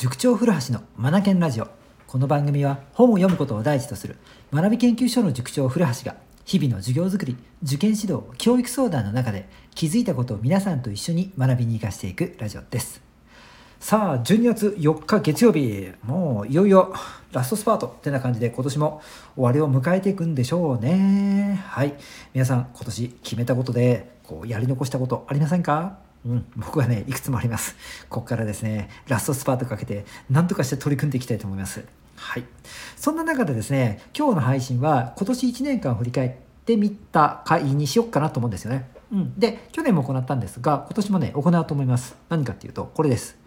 塾長古橋のマナケンラジオ。この番組は本を読むことを第一とする学び研究所の塾長古橋が日々の授業づくり受験指導教育相談の中で気づいたことを皆さんと一緒に学びに生かしていくラジオです。さあ12月4日月曜日もういよいよラストスパートってな感じで今年も終わりを迎えていくんでしょうね。はい。皆さん今年決めたことでこうやり残したことありませんか？うん、僕はね、いくつもあります。ここからですね、ラストスパートかけて、なんとかして取り組んでいきたいと思います。はい。そんな中でですね、今日の配信は今年1年間振り返ってみた回にしよっかなと思うんですよね。うん。で、去年も行ったんですが、今年もね、行うと思います。何かっていうと、これです。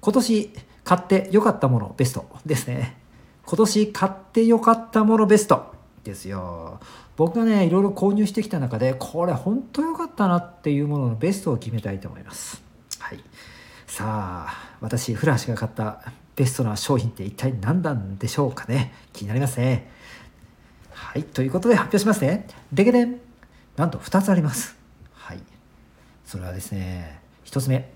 今年買って良かったものベストですね。今年買って良かったものベストですよ。僕がねいろいろ購入してきた中でこれ本当良かったなっていうもののベストを決めたいと思います。はい、さあ私古橋が買ったベストな商品って一体何なんでしょうかね気になりますね。はいということで発表しますね。でけでんなんと2つあります。はい。それはですね1つ目、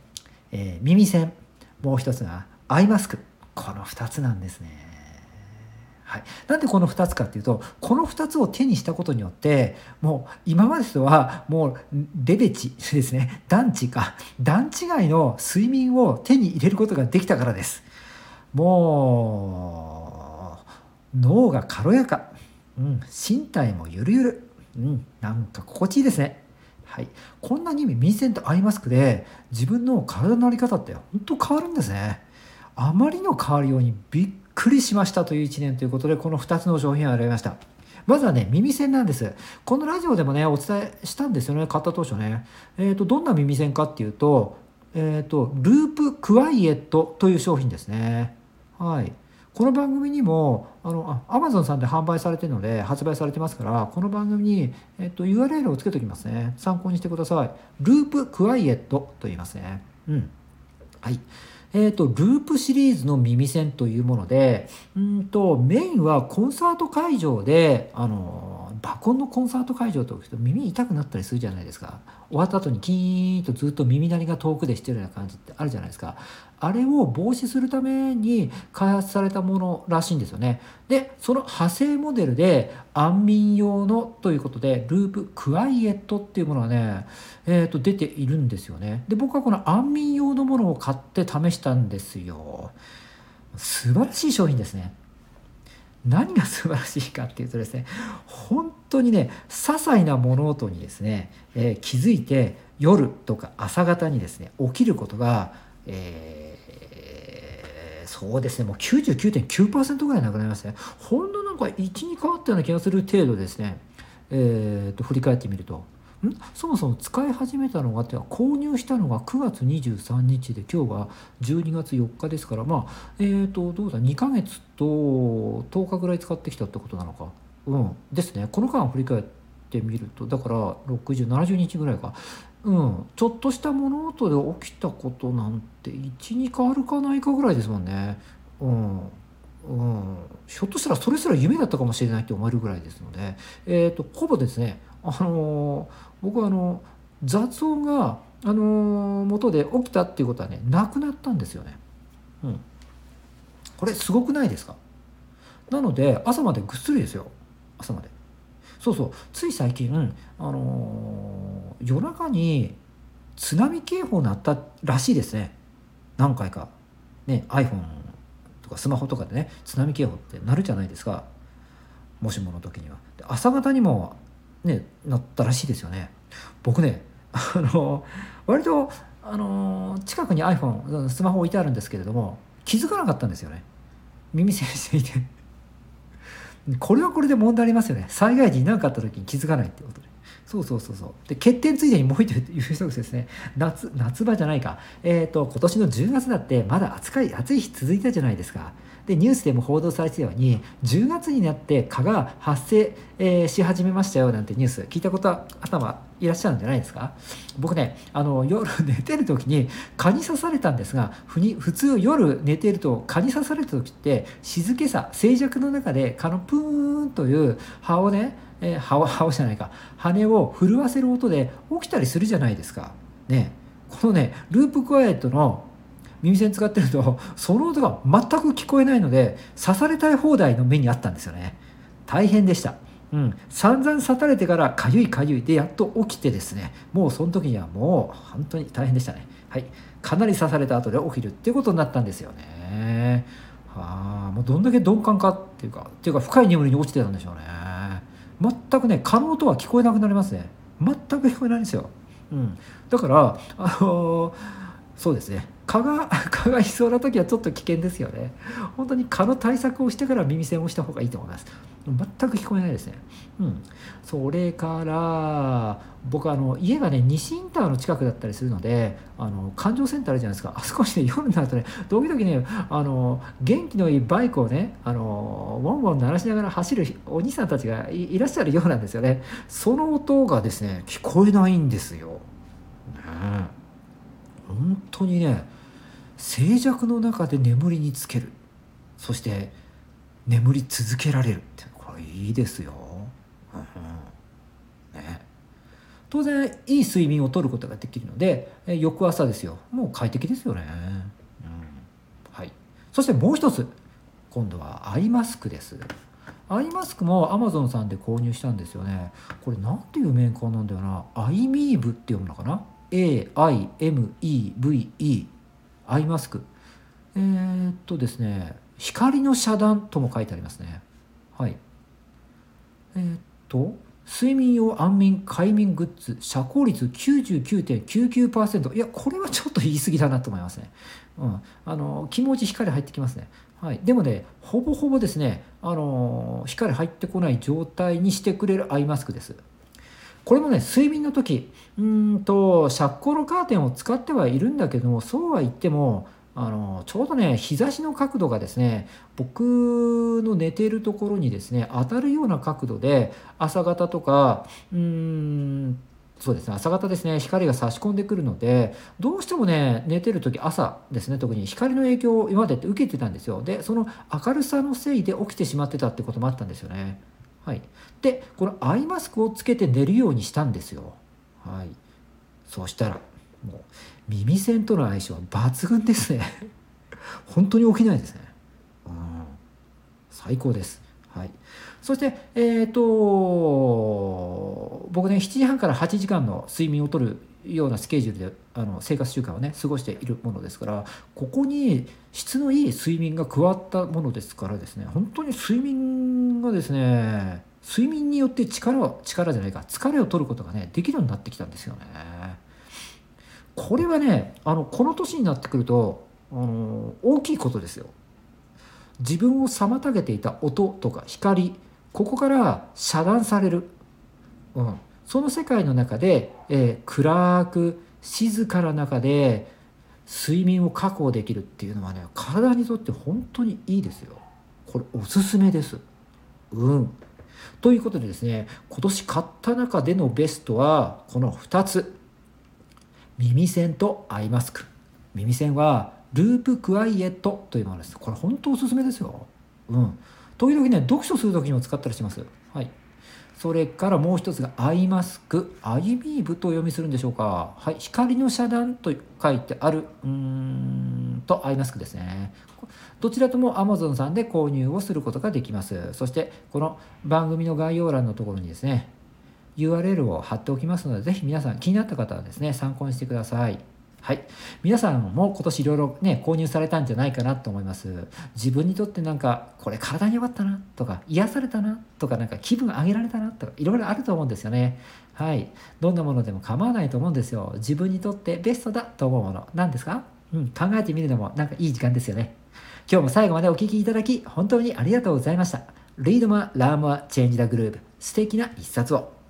えー、耳栓もう1つがアイマスクこの2つなんですね。はい、なんでこの2つかっていうとこの2つを手にしたことによってもう今までとはもうレベチですね。段違か。段違いの睡眠を手に入れることができたからです。もう脳が軽やか、うん、身体もゆるゆる、うん、なんか心地いいですね。はい、こんなに耳栓とアイマスクで自分の体の在り方って本当変わるんですね。あまりの変わるようにびっくりしましたという1年ということでこの2つの商品を選びました。まずはね耳栓なんです。このラジオでもねお伝えしたんですよね買った当初ね。えっ、ー、とどんな耳栓かっていうとえっ、ー、とループクワイエットという商品ですね。はい。この番組にもあのアマゾンさんで販売されてるので発売されてますからこの番組に、えっと、URL をつけておきますね。参考にしてください。ループクワイエットと言いますね。うん。はい。えっ、ー、と、ループシリーズの耳栓というもので、うんと、メインはコンサート会場で、あの、爆音のコンサート会場と耳痛くなったりするじゃないですか。終わった後にキーンとずっと耳鳴りが遠くでしてるような感じってあるじゃないですか。あれを防止するために開発されたものらしいんですよね。でその派生モデルで安眠用のということでループクワイエットっていうものがね、えー、と出ているんですよね。で僕はこの安眠用のものを買って試したんですよ。素晴らしい商品ですね。何が素晴らしいかっていうとですね本当にね些細な物音にですね、えー、気づいて夜とか朝方にですね起きることが、えーそうですねもう99.9%ぐらいなくなりますね。ほんのなんか1に変わったような気がする程度ですね。えーと、振り返ってみると。ん？そもそも使い始めたのがっては購入したのが9月23日で今日が12月4日ですからまあえっ、ー、とどうだ2ヶ月と10日ぐらい使ってきたってことなのか。うん。ですね。この間振り返ってみるとだから6070日ぐらいか。うん、ちょっとした物音で起きたことなんて12変わるかないかぐらいですもんね。うん。うん、ひょっとしたらそれすら夢だったかもしれないって思えるぐらいですので、えーと、ほぼですね、あのー、僕はあの雑音が、あのー、元で起きたっていうことはねなくなったんですよね。うん、これすごくないですか？なので朝までぐっすりですよ。朝まで。そうそう。つい最近、あのー、夜中に津波警報鳴ったらしいですね。何回か。ね iPhone とかスマホとかでね津波警報って鳴るじゃないですか。もしもの時には。朝方にもね鳴ったらしいですよね。僕ねあの割とあの近くに iPhone スマホ置いてあるんですけれども気づかなかったんですよね。耳栓していて。これはこれで問題ありますよね。災害時に何かあった時に気づかないってことで。そうそうそうそう。で欠点ついでにもう一度言う人ですね夏夏場じゃないか。えっ、ー、と今年の10月だってまだ暑い暑い日続いたじゃないですか。でニュースでも報道されてたように10月になって蚊が発生、えー、し始めましたよなんてニュース聞いたことは頭いらっしゃるんじゃないですか？僕ねあの夜寝てる時に蚊に刺されたんですがふに普通夜寝てると蚊に刺された時って静けさ静寂の中で蚊のプーンという葉をね、えー、葉を葉をじゃないか羽を震わせる音で起きたりするじゃないですか。ね。このねループクワイエットの耳栓使ってるとその音が全く聞こえないので刺されたい放題の目にあったんですよね。大変でした。うん、散々刺されてからかゆいかゆいでやっと起きてですね。もうその時にはもう本当に大変でしたね。はい。かなり刺された後で起きるっていうことになったんですよね。はあもうどんだけ鈍感かっていうかっていうか深い眠りに落ちてたんでしょうね。全くね可能とは聞こえなくなりますね。全く聞こえないんですよ、うん、だからあのー、そうですね。蚊が 蚊がいそうな時はちょっと危険ですよね。本当に蚊の対策をしてから耳栓をした方がいいと思います。全く聞こえないですね。うん。それから僕あの家がね西インターの近くだったりするのであの環状センターあるじゃないですか。あそこにね夜になるとね時々ねあの元気のいいバイクをねあのウォンウォン鳴らしながら走るお兄さんたちがいらっしゃるようなんですよね。その音がですね聞こえないんですよ、当にね静寂の中で眠りにつける。そして眠り続けられるってこれいいですよ、うんね、当然いい睡眠をとることができるので翌朝ですよ。もう快適ですよね、うん。はい、そしてもう一つ今度はアイマスクです。アイマスクもアマゾンさんで購入したんですよね。これ何ていうメーカーなんだよな。アイミーブって読むのかな？AIMEVE アイマスク。えー、っとですね光の遮断とも書いてありますね。はい。えー、っと睡眠用安眠快眠グッズ遮光率99.99%いやこれはちょっと言い過ぎだなと思いますね、うん、あの気持ち光入ってきますね。はい、でもねほぼほぼですねあの光入ってこない状態にしてくれるアイマスクです。これもね睡眠の時うんと遮光のカーテンを使ってはいるんだけどもそうは言ってもあのちょうどね日差しの角度がですね僕の寝ているところにですね当たるような角度で朝方とかうんそうですね朝方ですね光が差し込んでくるのでどうしてもね寝てる時朝ですね特に光の影響を今までって受けてたんですよでその明るさのせいで起きてしまってたってこともあったんですよね。はい、でこのアイマスクをつけて寝るようにしたんですよ。はい、そうしたらもう耳栓との相性は抜群ですね 本当に起きないですね。うん、最高です。はい、そしてえっ、ー、と僕ね7時半から8時間の睡眠をとるようなスケジュールであの生活習慣をね過ごしているものですからここに質のいい睡眠が加わったものですからですね本当に睡眠がですね睡眠によって力を力じゃないか疲れを取ることがねできるようになってきたんですよね。これはねあのこの年になってくるとあの大きいことですよ。自分を妨げていた音とか光ここから遮断される。うんその世界の中で、えー、暗く静かな中で睡眠を確保できるっていうのはね体にとって本当にいいですよ。これおすすめです。うん。ということでですね今年買った中でのベストはこの2つ。耳栓とアイマスク。耳栓はループクワイエットというものです。これ本当おすすめですよ。うん。時々ね読書する時にも使ったりします。はい。それからもう一つがアイマスク、アイビーブとお読みするんでしょうか。はい、光の遮断と書いてある、うーんとアイマスクですね。どちらとも Amazon さんで購入をすることができます。そして、この番組の概要欄のところにですね、URL を貼っておきますので、ぜひ皆さん気になった方はですね、参考にしてください。はい。皆さんも今年いろいろね、購入されたんじゃないかなと思います。自分にとってなんか、これ体に良かったなとか、癒されたなとか、なんか気分上げられたなとか、いろいろあると思うんですよね。はい。どんなものでも構わないと思うんですよ。自分にとってベストだと思うもの。何ですか？うん、考えてみるのもなんかいい時間ですよね。今日も最後までお聴きいただき、本当にありがとうございました。Read more, learn more, change the groove. 素敵な一冊を。